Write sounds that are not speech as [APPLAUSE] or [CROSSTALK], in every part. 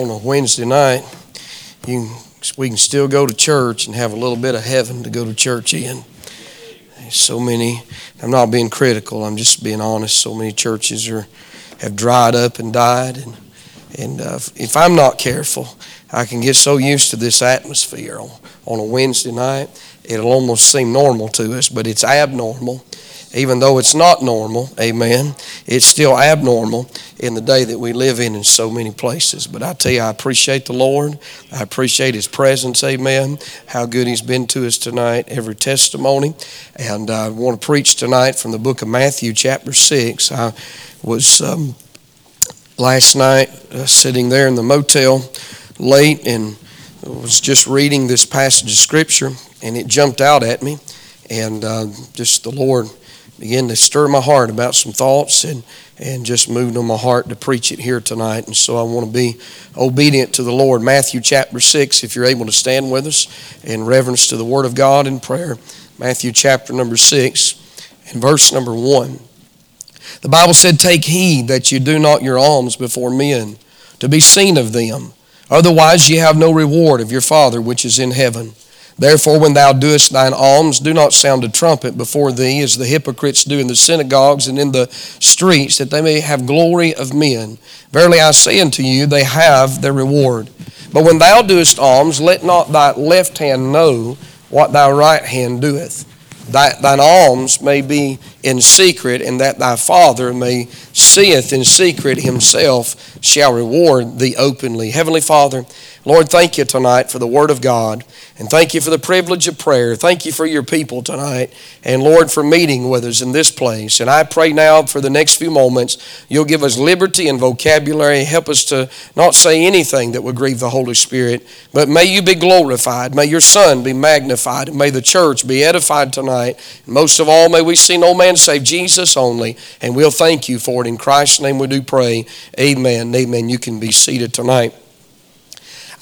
on a Wednesday night, you we can still go to church and have a little bit of heaven to go to church in. So many, I'm not being critical, I'm just being honest. So many churches are have dried up and died. And, and uh, if I'm not careful, I can get so used to this atmosphere on, on a Wednesday night, it'll almost seem normal to us, but it's abnormal even though it's not normal, amen, it's still abnormal in the day that we live in in so many places. But I tell you, I appreciate the Lord. I appreciate His presence, amen, how good He's been to us tonight, every testimony. And I want to preach tonight from the book of Matthew, chapter 6. I was um, last night uh, sitting there in the motel late and was just reading this passage of Scripture, and it jumped out at me. And uh, just the Lord began to stir my heart about some thoughts and, and just moved on my heart to preach it here tonight. And so I want to be obedient to the Lord. Matthew chapter 6, if you're able to stand with us in reverence to the Word of God in prayer. Matthew chapter number 6 and verse number 1. The Bible said, Take heed that you do not your alms before men to be seen of them. Otherwise, ye have no reward of your Father which is in heaven. Therefore, when thou doest thine alms, do not sound a trumpet before thee, as the hypocrites do in the synagogues and in the streets, that they may have glory of men. Verily I say unto you, they have their reward. But when thou doest alms, let not thy left hand know what thy right hand doeth. That thine alms may be in secret, and that thy Father may seeth in secret himself shall reward thee openly. Heavenly Father, Lord, thank you tonight for the Word of God. And thank you for the privilege of prayer. Thank you for your people tonight. And Lord, for meeting with us in this place. And I pray now for the next few moments, you'll give us liberty and vocabulary. Help us to not say anything that would grieve the Holy Spirit. But may you be glorified. May your Son be magnified. And may the church be edified tonight. And most of all, may we see no man save Jesus only. And we'll thank you for it. In Christ's name we do pray. Amen. Amen. You can be seated tonight.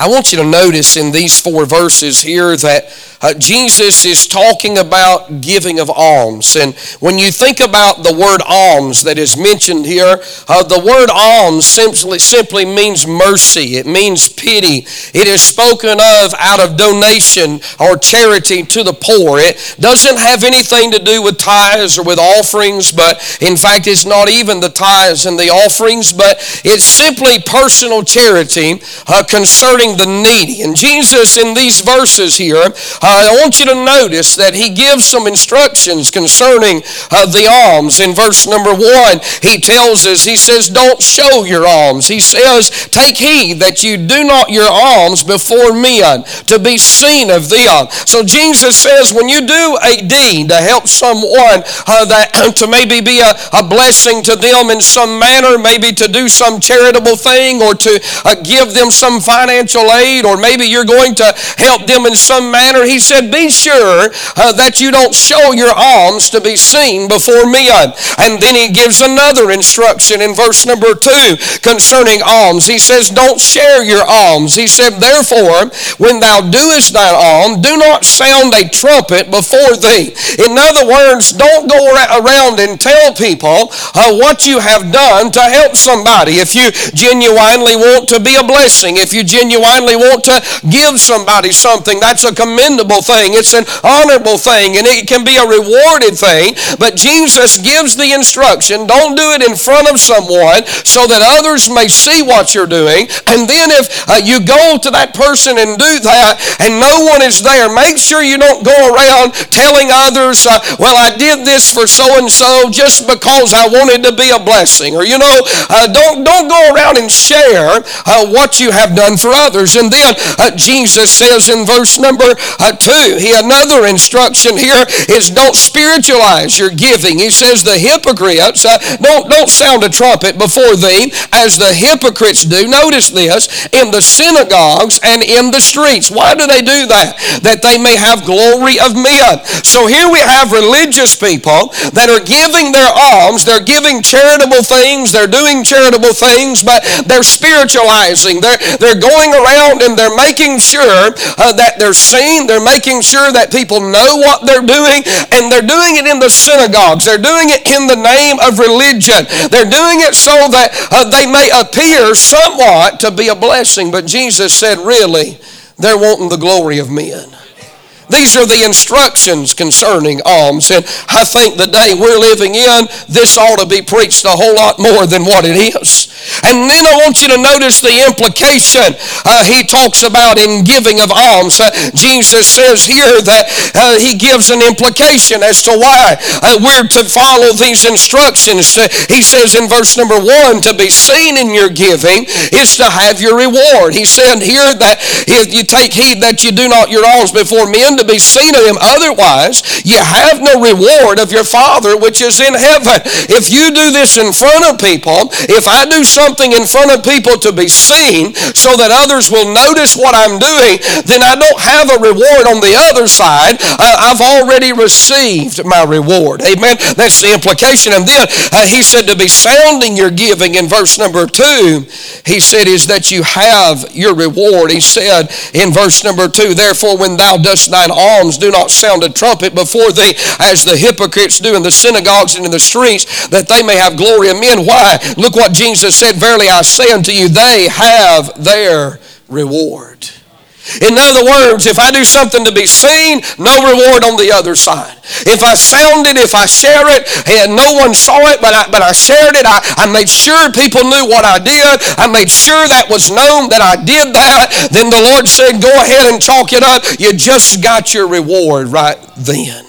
I want you to notice in these four verses here that uh, Jesus is talking about giving of alms. And when you think about the word alms that is mentioned here, uh, the word alms simply, simply means mercy, it means pity. It is spoken of out of donation or charity to the poor. It doesn't have anything to do with tithes or with offerings, but in fact, it's not even the tithes and the offerings, but it's simply personal charity uh, concerning the needy. And Jesus, in these verses here, I want you to notice that he gives some instructions concerning uh, the alms. In verse number one, he tells us, he says, Don't show your alms. He says, Take heed that you do not your alms before men to be seen of them. So Jesus says, when you do a deed to help someone uh, that [CLEARS THROAT] to maybe be a, a blessing to them in some manner, maybe to do some charitable thing or to uh, give them some financial financial aid, or maybe you're going to help them in some manner. He said, Be sure uh, that you don't show your alms to be seen before men. And then he gives another instruction in verse number two concerning alms. He says, Don't share your alms. He said, Therefore, when thou doest thine alms, do not sound a trumpet before thee. In other words, don't go around and tell people uh, what you have done to help somebody. If you genuinely want to be a blessing, if you genuinely genuinely want to give somebody something, that's a commendable thing. It's an honorable thing, and it can be a rewarded thing. But Jesus gives the instruction don't do it in front of someone so that others may see what you're doing. And then if uh, you go to that person and do that and no one is there, make sure you don't go around telling others, uh, well, I did this for so and so just because I wanted to be a blessing. Or, you know, uh, don't, don't go around and share uh, what you have done for others others. And then uh, Jesus says in verse number uh, 2, he another instruction here is don't spiritualize your giving. He says the hypocrites, uh, don't, don't sound a trumpet before thee as the hypocrites do. Notice this, in the synagogues and in the streets. Why do they do that? That they may have glory of men. So here we have religious people that are giving their alms, they're giving charitable things, they're doing charitable things, but they're spiritualizing. They're, they're going around around and they're making sure uh, that they're seen. They're making sure that people know what they're doing, and they're doing it in the synagogues. They're doing it in the name of religion. They're doing it so that uh, they may appear somewhat to be a blessing. But Jesus said, really, they're wanting the glory of men. These are the instructions concerning alms. And I think the day we're living in, this ought to be preached a whole lot more than what it is. And then I want you to notice the implication uh, he talks about in giving of alms. Uh, Jesus says here that uh, he gives an implication as to why uh, we're to follow these instructions. Uh, he says in verse number one, to be seen in your giving is to have your reward. He said here that if you take heed that you do not your alms before men to be seen of him. Otherwise, you have no reward of your Father which is in heaven. If you do this in front of people, if I do something in front of people to be seen so that others will notice what I'm doing, then I don't have a reward on the other side. Uh, I've already received my reward. Amen. That's the implication. And then uh, he said to be sounding your giving in verse number two, he said, is that you have your reward. He said in verse number two, therefore, when thou dost thine alms, do not sound a trumpet before thee as the hypocrites do in the synagogues and in the streets, that they may have glory of men. Why? Look what Jesus said, Verily I say unto you, they have their reward. In other words, if I do something to be seen, no reward on the other side. If I sound it, if I share it, and no one saw it, but I, but I shared it, I, I made sure people knew what I did, I made sure that was known that I did that, then the Lord said, go ahead and chalk it up. You just got your reward right then.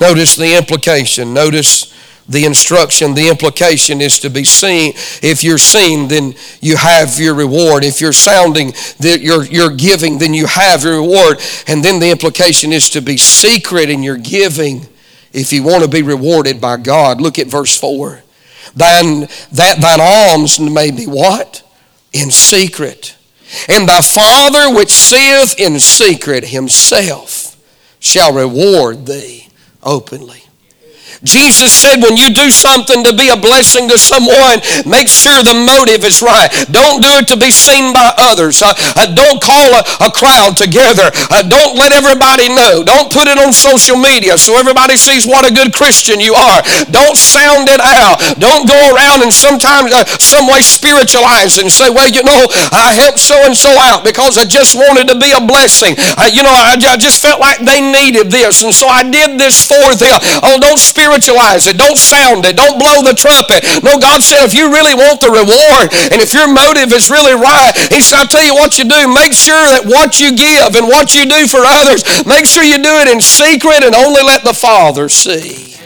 Notice the implication. Notice the instruction, the implication is to be seen. If you're seen, then you have your reward. If you're sounding that you're, you're giving, then you have your reward. And then the implication is to be secret in your giving if you want to be rewarded by God. Look at verse 4. Thine, that thine alms may be what? In secret. And thy Father which seeth in secret himself shall reward thee openly. Jesus said, when you do something to be a blessing to someone, make sure the motive is right. Don't do it to be seen by others. Uh, uh, don't call a, a, crowd together. Uh, don't let everybody know. Don't put it on social media so everybody sees what a good Christian you are. Don't sound it out. Don't go around and sometimes uh, some way spiritualize it and say, well, you know, I helped so and so out because I just wanted to be a blessing. Uh, you know, I, I just felt like they needed this, and so I did this for them. Oh, don't spiritualize spiritualize it. Don't sound it. Don't blow the trumpet. No, God said if you really want the reward and if your motive is really right, He said, I'll tell you what you do. Make sure that what you give and what you do for others, make sure you do it in secret and only let the Father see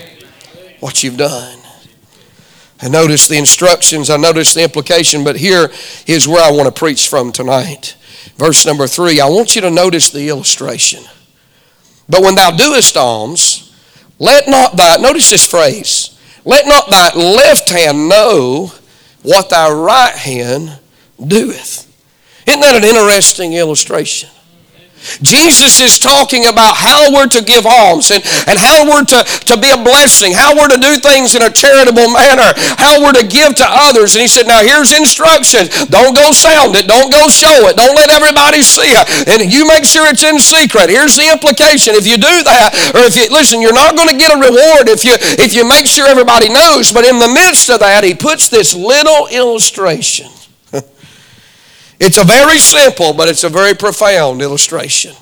what you've done. I notice the instructions, I notice the implication, but here is where I want to preach from tonight. Verse number three, I want you to notice the illustration. But when thou doest alms, let not thy, notice this phrase, let not thy left hand know what thy right hand doeth. Isn't that an interesting illustration? Jesus is talking about how we're to give alms and, and how we're to, to be a blessing, how we're to do things in a charitable manner, how we're to give to others. And he said, Now here's instructions. Don't go sound it, don't go show it, don't let everybody see it. And you make sure it's in secret. Here's the implication. If you do that, or if you listen, you're not going to get a reward if you if you make sure everybody knows. But in the midst of that, he puts this little illustration. It's a very simple, but it's a very profound illustration.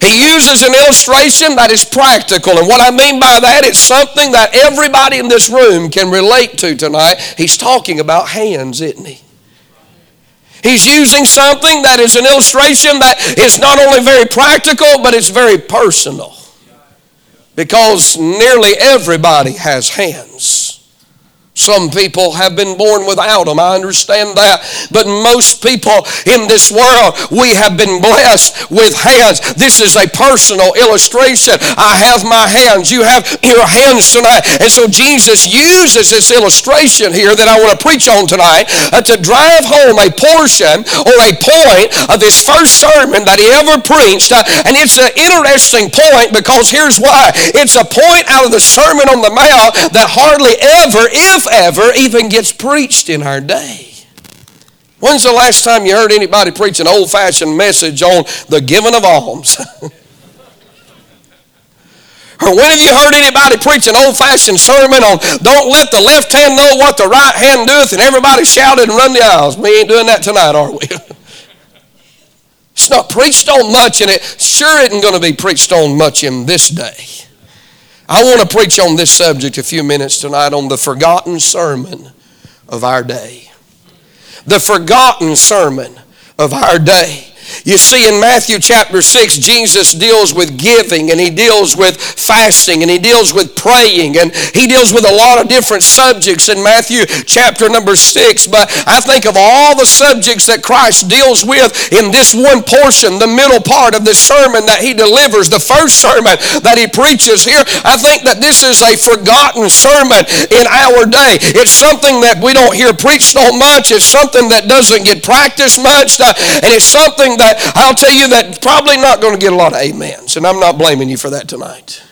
He uses an illustration that is practical. And what I mean by that, it's something that everybody in this room can relate to tonight. He's talking about hands, isn't he? He's using something that is an illustration that is not only very practical, but it's very personal. Because nearly everybody has hands. Some people have been born without them. I understand that. But most people in this world, we have been blessed with hands. This is a personal illustration. I have my hands. You have your hands tonight. And so Jesus uses this illustration here that I want to preach on tonight uh, to drive home a portion or a point of his first sermon that he ever preached. Uh, and it's an interesting point because here's why. It's a point out of the Sermon on the Mount that hardly ever, if ever, even gets preached in our day. When's the last time you heard anybody preach an old fashioned message on the giving of alms? [LAUGHS] Or when have you heard anybody preach an old fashioned sermon on don't let the left hand know what the right hand doeth and everybody shouted and run the aisles? We ain't doing that tonight, are we? [LAUGHS] it's not preached on much and it sure isn't going to be preached on much in this day. I want to preach on this subject a few minutes tonight on the forgotten sermon of our day. The forgotten sermon of our day. You see, in Matthew chapter 6, Jesus deals with giving and he deals with fasting and he deals with praying and he deals with a lot of different subjects in Matthew chapter number 6. But I think of all the subjects that Christ deals with in this one portion, the middle part of the sermon that he delivers, the first sermon that he preaches here, I think that this is a forgotten sermon in our day. It's something that we don't hear preached on much. It's something that doesn't get practiced much. And it's something that I'll tell you that probably not going to get a lot of amens, and I'm not blaming you for that tonight.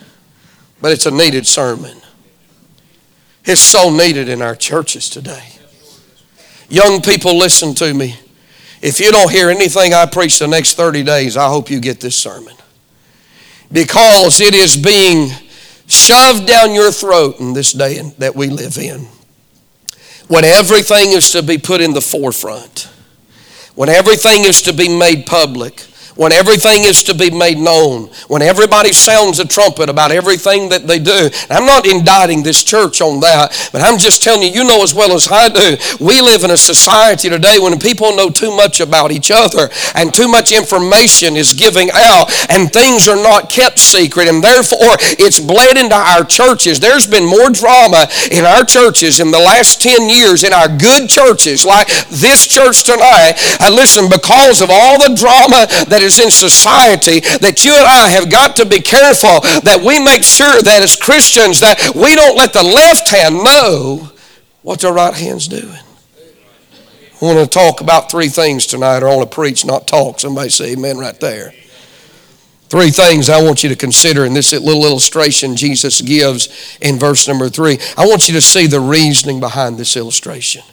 But it's a needed sermon. It's so needed in our churches today. Young people, listen to me. If you don't hear anything I preach the next 30 days, I hope you get this sermon. Because it is being shoved down your throat in this day that we live in. When everything is to be put in the forefront when everything is to be made public, when everything is to be made known, when everybody sounds a trumpet about everything that they do. I'm not indicting this church on that, but I'm just telling you, you know as well as I do, we live in a society today when people know too much about each other and too much information is giving out and things are not kept secret and therefore it's bled into our churches. There's been more drama in our churches in the last 10 years in our good churches like this church tonight. And listen, because of all the drama that is in society that you and I have got to be careful that we make sure that as Christians that we don't let the left hand know what the right hand's doing. I want to talk about three things tonight, or to preach, not talk. Somebody say amen right there. Three things I want you to consider in this little illustration Jesus gives in verse number three. I want you to see the reasoning behind this illustration.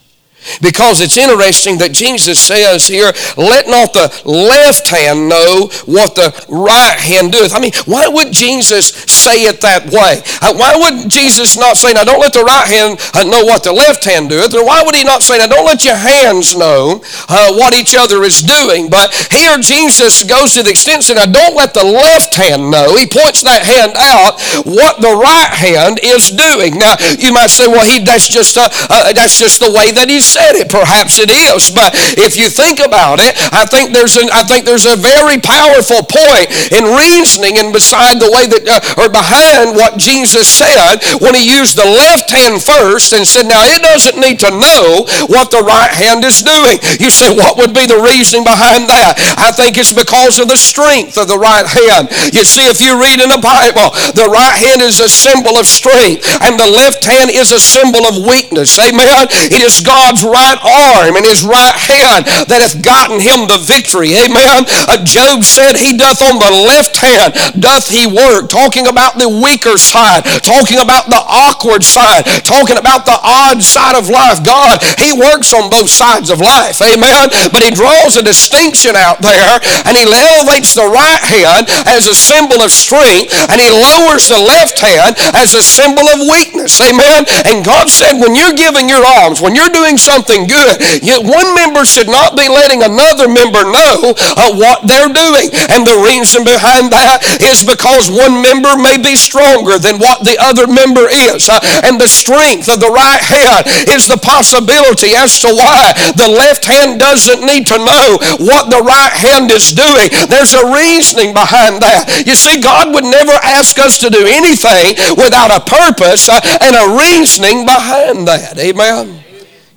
Because it's interesting that Jesus says here, let not the left hand know what the right hand doeth. I mean, why would Jesus say it that way? Uh, why would Jesus not say, now don't let the right hand uh, know what the left hand doeth? Or why would he not say, now don't let your hands know uh, what each other is doing? But here Jesus goes to the extent saying, now don't let the left hand know. He points that hand out what the right hand is doing. Now, you might say, well, he, that's, just, uh, uh, that's just the way that he's said it. Perhaps it is. But if you think about it, I think there's an, I think there's a very powerful point in reasoning and beside the way that, uh, or behind what Jesus said when he used the left hand first and said, now it doesn't need to know what the right hand is doing. You say, what would be the reasoning behind that? I think it's because of the strength of the right hand. You see, if you read in the Bible, the right hand is a symbol of strength and the left hand is a symbol of weakness. Amen. It is God's Right arm and his right hand that hath gotten him the victory. Amen. Uh, Job said, He doth on the left hand, doth he work. Talking about the weaker side, talking about the awkward side, talking about the odd side of life. God, He works on both sides of life. Amen. But He draws a distinction out there and He elevates the right hand as a symbol of strength and He lowers the left hand as a symbol of weakness. Amen. And God said, when you're giving your alms, when you're doing something good. Yet one member should not be letting another member know uh, what they're doing. And the reason behind that is because one member may be stronger than what the other member is. Uh, and the strength of the right hand is the possibility as to why the left hand doesn't need to know what the right hand is doing. There's a reasoning behind that. You see, God would never ask us to do anything without a purpose uh, and a reasoning behind that. Amen.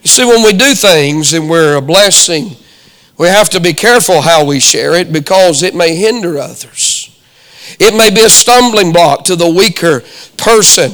You see, when we do things and we're a blessing, we have to be careful how we share it because it may hinder others. It may be a stumbling block to the weaker person.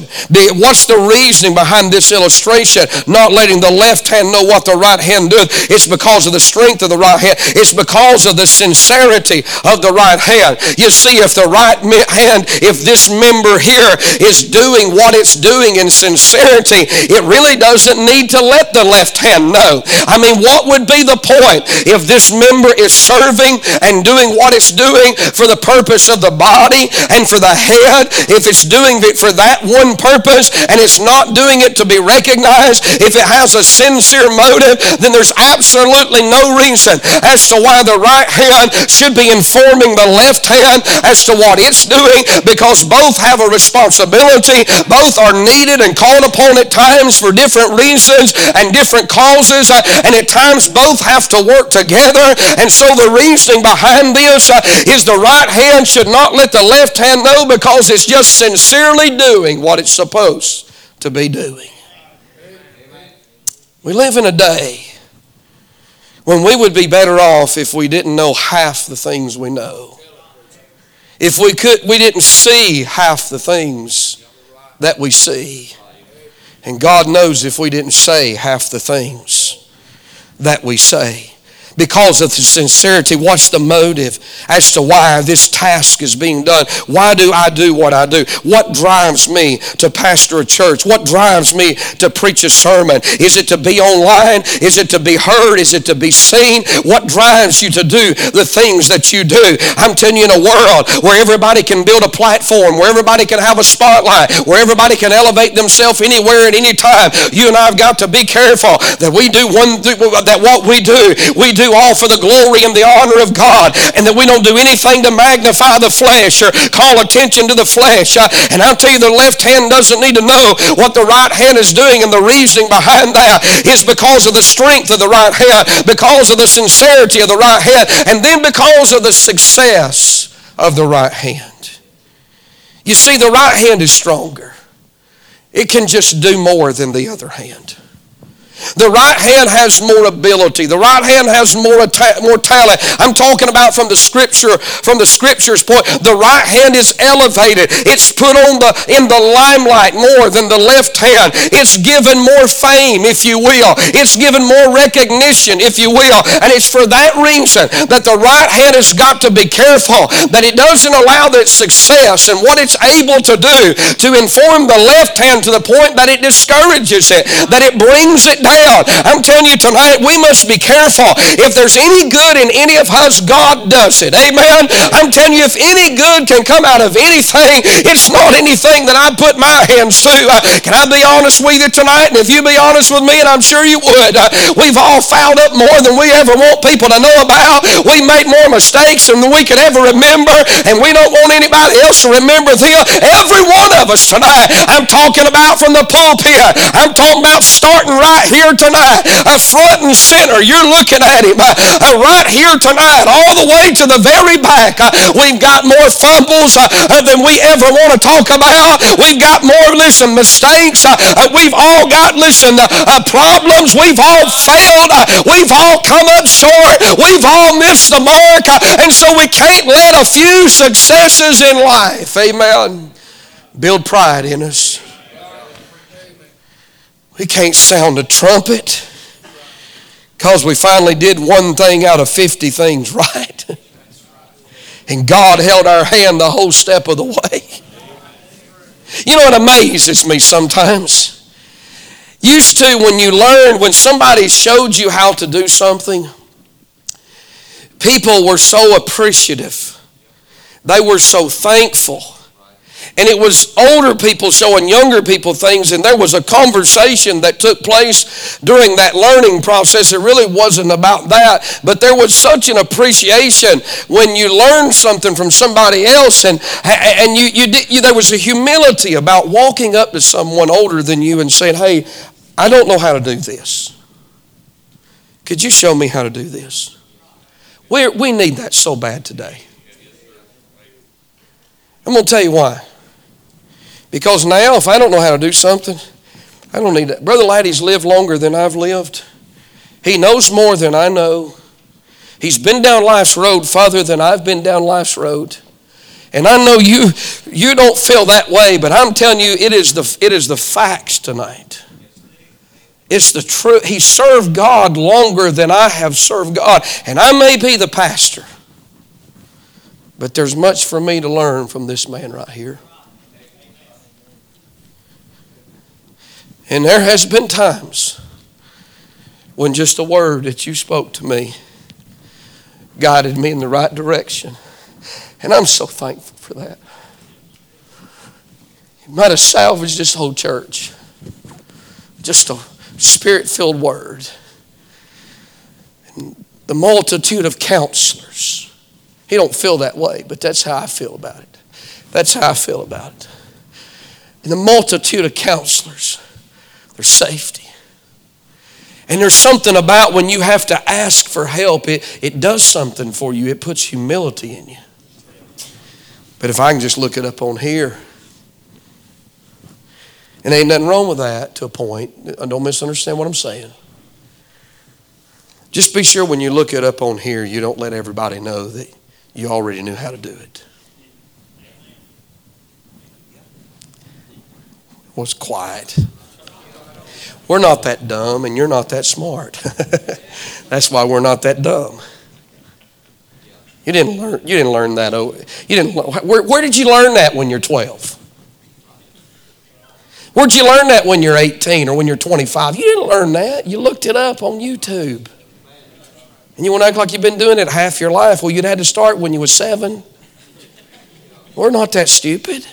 What's the reasoning behind this illustration? Not letting the left hand know what the right hand does. It's because of the strength of the right hand. It's because of the sincerity of the right hand. You see, if the right hand, if this member here is doing what it's doing in sincerity, it really doesn't need to let the left hand know. I mean, what would be the point if this member is serving and doing what it's doing for the purpose of the body and for the head? If it's doing it for that one purpose and it's not doing it to be recognized, if it has a sincere motive, then there's absolutely no reason as to why the right hand should be informing the left hand as to what it's doing because both have a responsibility. Both are needed and called upon at times for different reasons and different causes, uh, and at times both have to work together. And so the reasoning behind this uh, is the right hand should not let the left hand know because it's just sincerely doing doing what it's supposed to be doing. We live in a day when we would be better off if we didn't know half the things we know. If we could we didn't see half the things that we see. And God knows if we didn't say half the things that we say because of the sincerity. What's the motive as to why this task is being done? Why do I do what I do? What drives me to pastor a church? What drives me to preach a sermon? Is it to be online? Is it to be heard? Is it to be seen? What drives you to do the things that you do? I'm telling you, in a world where everybody can build a platform, where everybody can have a spotlight, where everybody can elevate themselves anywhere at any time, you and I have got to be careful that we do one that what we do, we do all for the glory and the honor of God, and that we don't do anything to magnify the flesh or call attention to the flesh. Uh, and I'll tell you, the left hand doesn't need to know what the right hand is doing, and the reasoning behind that is because of the strength of the right hand, because of the sincerity of the right hand, and then because of the success of the right hand. You see, the right hand is stronger. It can just do more than the other hand. The right hand has more ability. The right hand has more, more talent. I'm talking about from the scripture, from the scripture's point. The right hand is elevated. It's put on the in the limelight more than the left hand. It's given more fame, if you will. It's given more recognition, if you will. And it's for that reason that the right hand has got to be careful that it doesn't allow that success and what it's able to do to inform the left hand to the point that it discourages it, that it brings it down I'm telling you tonight, we must be careful. If there's any good in any of us, God does it. Amen. I'm telling you, if any good can come out of anything, it's not anything that I put my hands to. Uh, can I be honest with you tonight? And if you be honest with me, and I'm sure you would, uh, we've all fouled up more than we ever want people to know about. We made more mistakes than we could ever remember, and we don't want anybody else to remember them. Every one of us tonight. I'm talking about from the pulpit. I'm talking about starting right here here tonight, uh, front and center. You're looking at him uh, uh, right here tonight, all the way to the very back. Uh, we've got more fumbles than we ever want to talk about. We've got more, listen, mistakes. we've all got, listen, problems. We've all failed. we've all come up short. We've all missed the mark. and so we can't let a few successes in life, amen, build pride in us. We can't sound a trumpet because we finally did one thing out of 50 things [LAUGHS] right. And God held our hand the whole step of the way. You know what amazes me sometimes? Used to, when you learned, when somebody showed you how to do something, people were so appreciative. They were so thankful and it was older people showing younger people things and there was a conversation that took place during that learning process. It really wasn't about that but there was such an appreciation when you learned something from somebody else and and you, you, did, you there was a humility about walking up to someone older than you and saying hey i don't know how to do this. Could you show me how to do this? We we need that so bad today. I'm going to tell you why because now, if I don't know how to do something, I don't need that. Brother Laddie's lived longer than I've lived. He knows more than I know. He's been down life's road farther than I've been down life's road. And I know you you don't feel that way, but I'm telling you, it is the it is the facts tonight. It's the truth. He served God longer than I have served God. And I may be the pastor. But there's much for me to learn from this man right here. And there has been times when just a word that you spoke to me guided me in the right direction. And I'm so thankful for that. You might have salvaged this whole church. Just a spirit filled word. And the multitude of counselors. He don't feel that way, but that's how I feel about it. That's how I feel about it. And the multitude of counselors, safety. And there's something about when you have to ask for help, it, it does something for you. It puts humility in you. But if I can just look it up on here, and ain't nothing wrong with that to a point. Uh, don't misunderstand what I'm saying. Just be sure when you look it up on here, you don't let everybody know that you already knew how to do it. Was quiet. We're not that dumb, and you're not that smart. [LAUGHS] That's why we're not that dumb. You didn't learn. You didn't learn that. Oh, you didn't. Where, where did you learn that when you're 12? Where'd you learn that when you're 18 or when you're 25? You didn't learn that. You looked it up on YouTube. And you want to act like you've been doing it half your life. Well, you'd had to start when you were seven. We're not that stupid.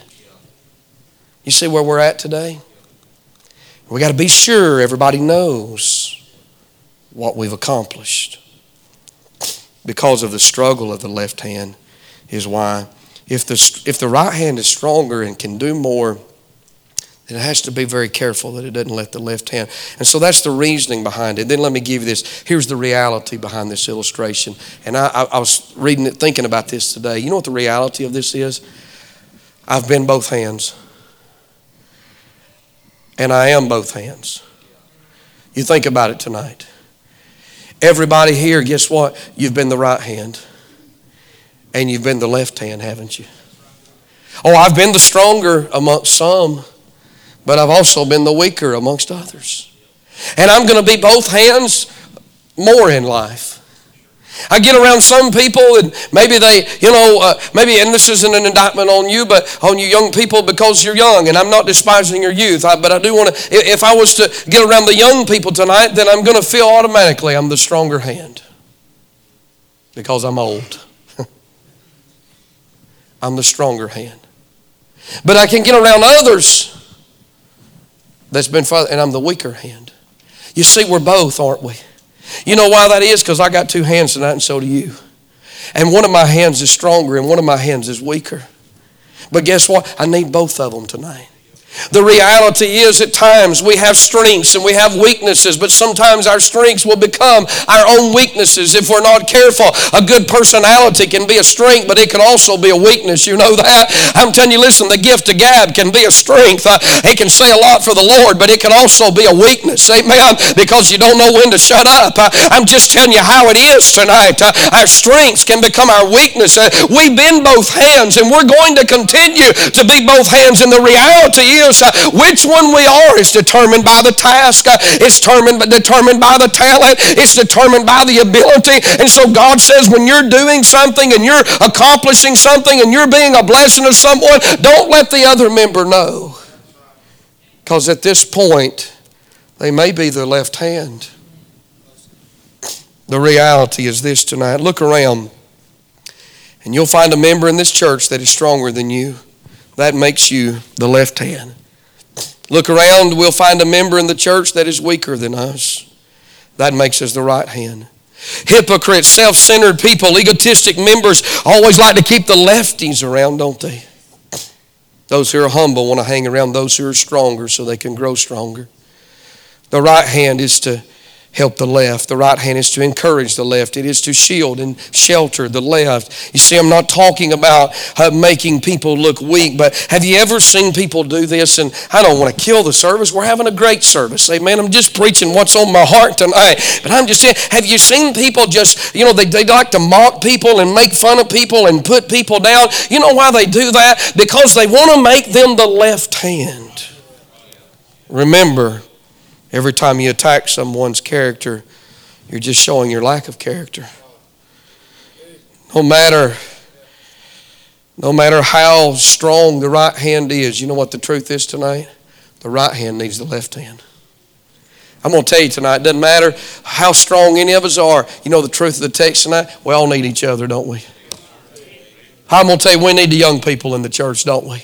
You see where we're at today? We got to be sure everybody knows what we've accomplished. Because of the struggle of the left hand is why if the, if the right hand is stronger and can do more, it has to be very careful that it doesn't let the left hand. And so that's the reasoning behind it. Then let me give you this. Here's the reality behind this illustration. And I, I, I was reading it, thinking about this today. You know what the reality of this is? I've been both hands. And I am both hands. You think about it tonight. Everybody here, guess what? You've been the right hand. And you've been the left hand, haven't you? Oh, I've been the stronger amongst some but I've also been the weaker amongst others. And I'm going to be both hands more in life. I get around some people and maybe they, you know, uh, maybe, and this isn't an indictment on you, but on you young people because you're young, and I'm not despising your youth, I, but I do want to, if I was to get around the young people tonight, then I'm going to feel automatically I'm the stronger hand because I'm old. [LAUGHS] I'm the stronger hand. But I can get around others that's been and I'm the weaker hand. You see, we're both, aren't we? You know why that is? Because I got two hands tonight, and so do you. And one of my hands is stronger, and one of my hands is weaker. But guess what? I need both of them tonight. The reality is, at times we have strengths and we have weaknesses, but sometimes our strengths will become our own weaknesses if we're not careful. A good personality can be a strength, but it can also be a weakness. You know that? I'm telling you, listen, the gift of gab can be a strength. Uh, it can say a lot for the Lord, but it can also be a weakness. Amen? Because you don't know when to shut up. Uh, I'm just telling you how it is tonight. Uh, our strengths can become our weakness. Uh, we've been both hands, and we're going to continue to be both hands, and the reality is, uh, which one we are is determined by the task. Uh, it's determined, determined by the talent. It's determined by the ability. And so God says when you're doing something and you're accomplishing something and you're being a blessing to someone, don't let the other member know. Because at this point, they may be the left hand. The reality is this tonight. Look around, and you'll find a member in this church that is stronger than you. That makes you the left hand. Look around, we'll find a member in the church that is weaker than us. That makes us the right hand. Hypocrites, self centered people, egotistic members always like to keep the lefties around, don't they? Those who are humble want to hang around those who are stronger so they can grow stronger. The right hand is to help the left. The right hand is to encourage the left. It is to shield and shelter the left. You see, I'm not talking about uh, making people look weak, but have you ever seen people do this? And I don't want to kill the service. We're having a great service. Amen. I'm just preaching what's on my heart tonight. But I'm just saying, have you seen people just, you know, they, they like to mock people and make fun of people and put people down? You know why they do that? Because they want to make them the left hand. Remember, Every time you attack someone's character, you're just showing your lack of character. No matter no matter how strong the right hand is, you know what the truth is tonight? The right hand needs the left hand. I'm going to tell you tonight, it doesn't matter how strong any of us are. You know the truth of the text tonight? We all need each other, don't we? I'm going to tell you, we need the young people in the church, don't we?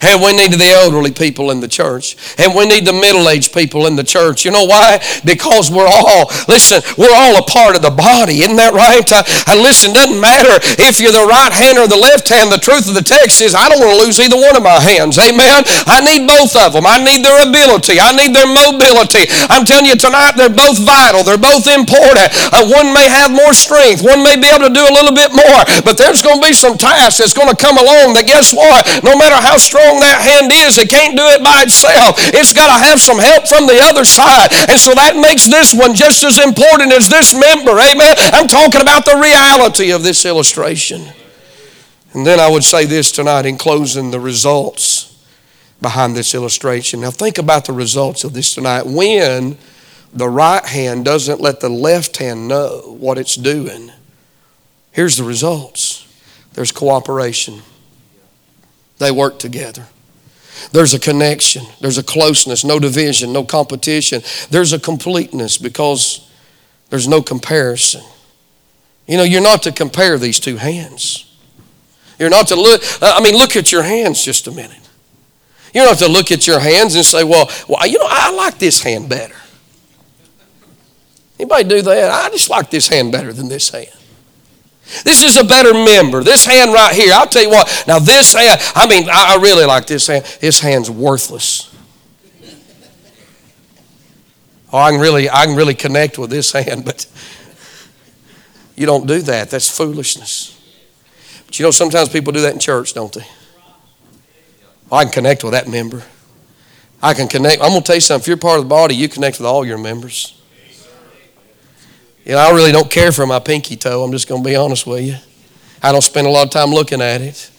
And we need the elderly people in the church. And we need the middle aged people in the church. You know why? Because we're all, listen, we're all a part of the body. Isn't that right? Uh, and listen, doesn't matter if you're the right hand or the left hand. The truth of the text is I don't want to lose either one of my hands. Amen. I need both of them. I need their ability. I need their mobility. I'm telling you tonight, they're both vital. They're both important. Uh, one may have more strength. One may be able to do a little bit more. But there's going to be some tasks that's going to come along that guess what? No matter how strong strong that hand is, it can't do it by itself. It's got to have some help from the other side. And so that makes this one just as important as this member. Amen. I'm talking about the reality of this illustration. And then I would say this tonight in closing the results behind this illustration. Now, think about the results of this tonight. When the right hand doesn't let the left hand know what it's doing, here's the results there's cooperation. They work together. There's a connection, there's a closeness, no division, no competition. There's a completeness because there's no comparison. You know, you're not to compare these two hands. You're not to look, I mean, look at your hands just a minute. You're not to look at your hands and say, well, well you know, I like this hand better. Anybody do that? I just like this hand better than this hand. This is a better member. This hand right here, I'll tell you what. Now, this hand, I mean, I really like this hand. This hand's worthless. Oh, I can really, I can really connect with this hand, but you don't do that. That's foolishness. But you know, sometimes people do that in church, don't they? I can connect with that member. I can connect. I'm going to tell you something. If you're part of the body, you connect with all your members. You know, I really don't care for my pinky toe. I'm just going to be honest with you. I don't spend a lot of time looking at it.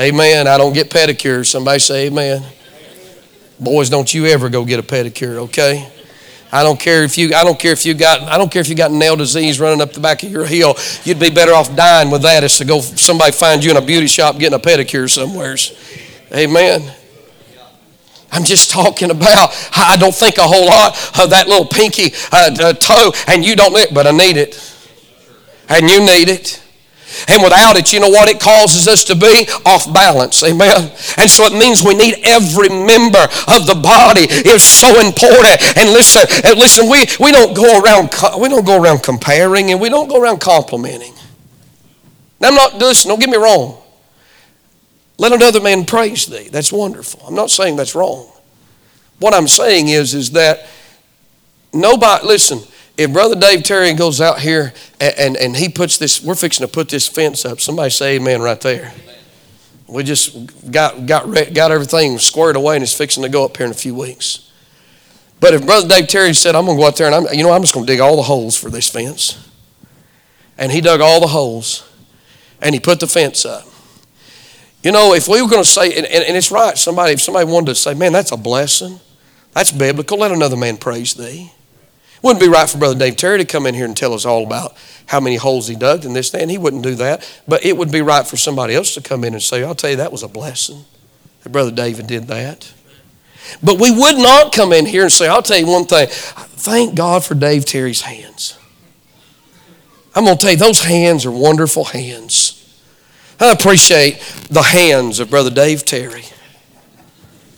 Amen. I don't get pedicures. Somebody say amen. Boys, don't you ever go get a pedicure, okay? I don't care if you I don't care if you got I don't care if you got nail disease running up the back of your heel. You'd be better off dying with that as to go somebody find you in a beauty shop getting a pedicure somewheres. Amen. I'm just talking about, I don't think a whole lot of that little pinky uh, uh, toe, and you don't, it, but I need it. And you need it. And without it, you know what it causes us to be? Off balance. Amen. And so it means we need every member of the body is so important. And listen, and listen, we, we don't go around we don't go around comparing and we don't go around complimenting. Now I'm not listen, don't get me wrong. Let another man praise thee. That's wonderful. I'm not saying that's wrong. What I'm saying is, is that nobody, listen, if Brother Dave Terry goes out here and, and, and, he puts this, we're fixing to put this fence up. Somebody say amen right there. We just got, got, got everything squared away and it's fixing to go up here in a few weeks. But if Brother Dave Terry said, I'm going to go out there and I'm, you know, I'm just going to dig all the holes for this fence. And he dug all the holes and he put the fence up. You know, if we were going to say, and, and, it's right, somebody, if somebody wanted to say, man, that's a blessing, that's biblical, let another man praise thee. Wouldn't be right for Brother Dave Terry to come in here and tell us all about how many holes he dug and this, and he wouldn't do that. But it would be right for somebody else to come in and say, I'll tell you, that was a blessing that Brother David did that. But we would not come in here and say, I'll tell you one thing, thank God for Dave Terry's hands. I'm going to tell you, those hands are wonderful hands. I appreciate the hands of Brother Dave Terry.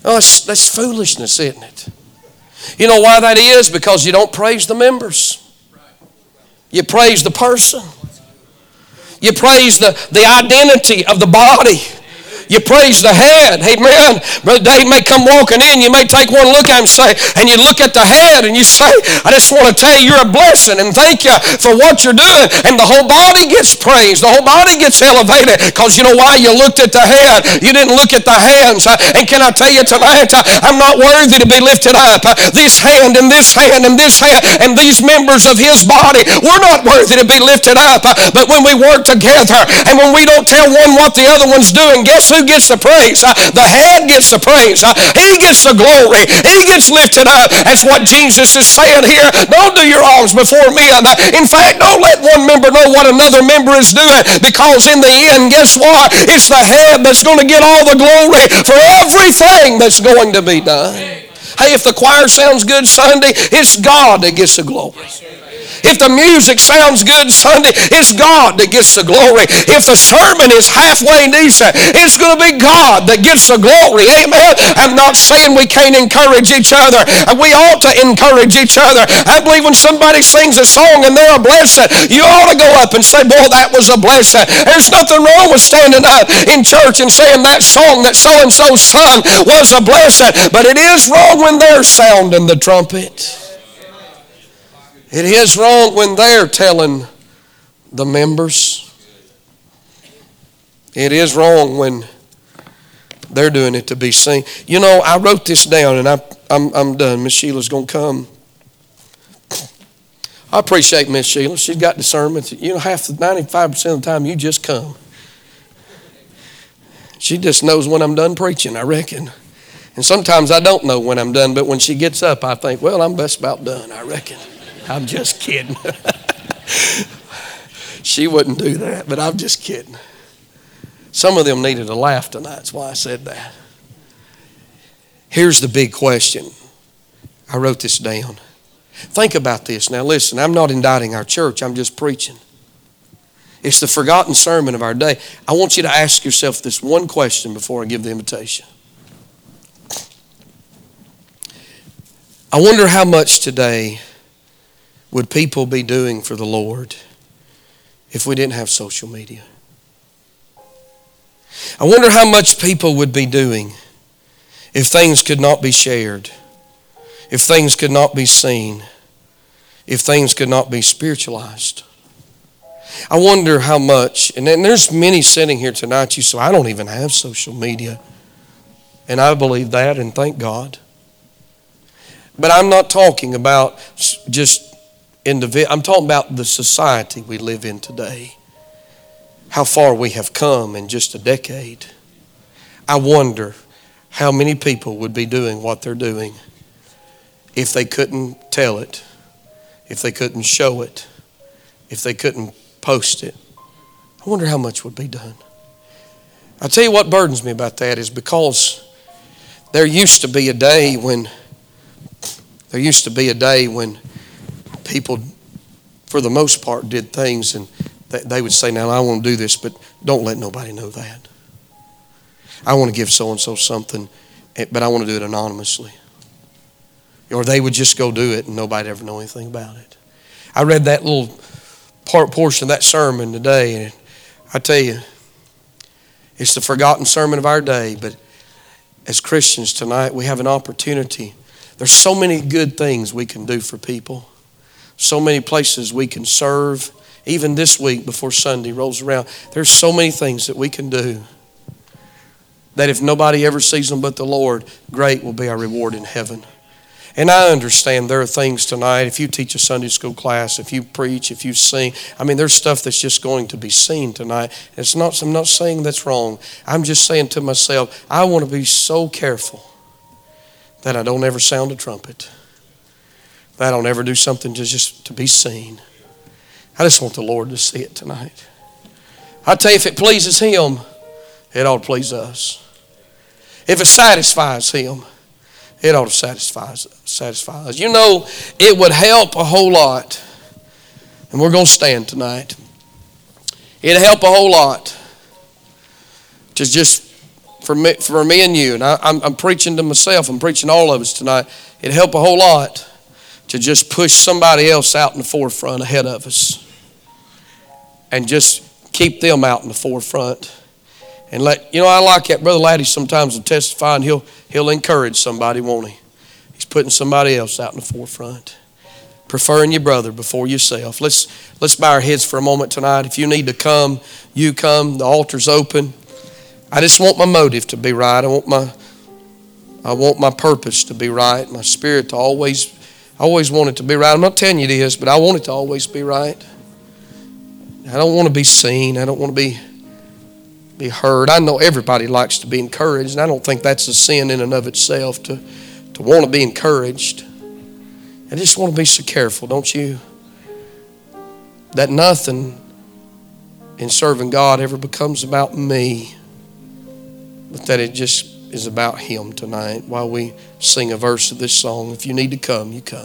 Oh, that's, that's foolishness, isn't it? You know why that is? Because you don't praise the members. You praise the person. You praise the, the identity of the body. You praise the head. Amen. Brother Dave may come walking in. You may take one look at him and say, and you look at the head and you say, I just want to tell you you're a blessing and thank you for what you're doing. And the whole body gets praised. The whole body gets elevated because you know why? You looked at the head. You didn't look at the hands. And can I tell you tonight, I'm not worthy to be lifted up. This hand and this hand and this hand and these members of his body, we're not worthy to be lifted up. But when we work together and when we don't tell one what the other one's doing, guess who gets the praise? The head gets the praise. He gets the glory. He gets lifted up. That's what Jesus is saying here. Don't do your alms before men. In fact, don't let one member know what another member is doing because in the end, guess what? It's the head that's going to get all the glory for everything that's going to be done. Hey, if the choir sounds good Sunday, it's God that gets the glory. If the music sounds good Sunday, it's God that gets the glory. If the sermon is halfway decent, it's going to be God that gets the glory. Amen. I'm not saying we can't encourage each other. We ought to encourage each other. I believe when somebody sings a song and they're a blessing, you ought to go up and say, boy, that was a blessing. There's nothing wrong with standing up in church and saying that song that so-and-so sung was a blessing. But it is wrong when they're sounding the trumpet. It is wrong when they're telling the members. It is wrong when they're doing it to be seen. You know, I wrote this down and I, I'm, I'm done. Miss Sheila's going to come. I appreciate Miss Sheila. She's got discernment. You know, half the 95% of the time you just come. She just knows when I'm done preaching, I reckon. And sometimes I don't know when I'm done, but when she gets up, I think, well, I'm best about done, I reckon. I'm just kidding. she wouldn't do that, but I'm just kidding. Some of them needed a laugh tonight. That's why I said that. Here's the big question. I wrote this down. Think about this. Now, listen, I'm not indicting our church, I'm just preaching. It's the forgotten sermon of our day. I want you to ask yourself this one question before I give the invitation. I wonder how much today would people be doing for the Lord if we didn't have social media? I wonder how much people would be doing if things could not be shared, if things could not be seen, if things could not be spiritualized. I wonder how much, and there's many sitting here tonight, you say, I don't even have social media. And I believe that, and thank God. But I'm not talking about just individual. I'm talking about the society we live in today. How far we have come in just a decade. I wonder how many people would be doing what they're doing if they couldn't tell it, if they couldn't show it, if they couldn't post it. I wonder how much would be done. I tell you what burdens me about that is because there used to be a day when there used to be a day when people, for the most part, did things and they would say, Now, I want to do this, but don't let nobody know that. I want to give so and so something, eh, but I want to do it anonymously. Or they would just go do it and nobody ever know anything about it. I read that little part portion of that sermon today, and I tell you, it's the forgotten sermon of our day, but as Christians tonight, we have an opportunity. There's so many good things we can do for people so many places we can serve. Even this week before Sunday rolls around, there's so many things that we can do that if nobody ever sees them but the Lord, great will be our reward in heaven. And I understand there are things tonight, if you teach a Sunday school class, if you preach, if you sing, I mean, there's stuff that's just going to be seen tonight. It's not, I'm not saying that's wrong. I'm just saying to myself, I want to be so careful that I don't ever sound a trumpet. I don't ever do something to just to be seen. I just want the Lord to see it tonight. I tell you, if it pleases Him, it ought to please us. If it satisfies Him, it ought to satisfy, satisfy us. You know, it would help a whole lot, and we're going to stand tonight. It'd help a whole lot to just for me, for me and you, and I, I'm, I'm preaching to myself, I'm preaching all of us tonight. It'd help a whole lot to just push somebody else out in the forefront ahead of us and just keep them out in the forefront And let you know, I like that. Brother Laddie sometimes will testify and he'll he'll encourage somebody, won't he? He's putting somebody else out in the forefront. Preferring your brother before yourself. Let's let's bow our heads for a moment tonight. If you need to come, you come. The altar's open. I just want my motive to be right. I want my I want my purpose to be right. My spirit to always I always want it to be right. I'm not telling you this, but I want it to always be right. I don't want to be seen. I don't want to be be heard. I know everybody likes to be encouraged, and I don't think that's a sin in and of itself to, to want to be encouraged. I just want to be so careful, don't you? That nothing in serving God ever becomes about me, but that it just is about Him tonight while we sing a verse of this song. If you need to come, you come.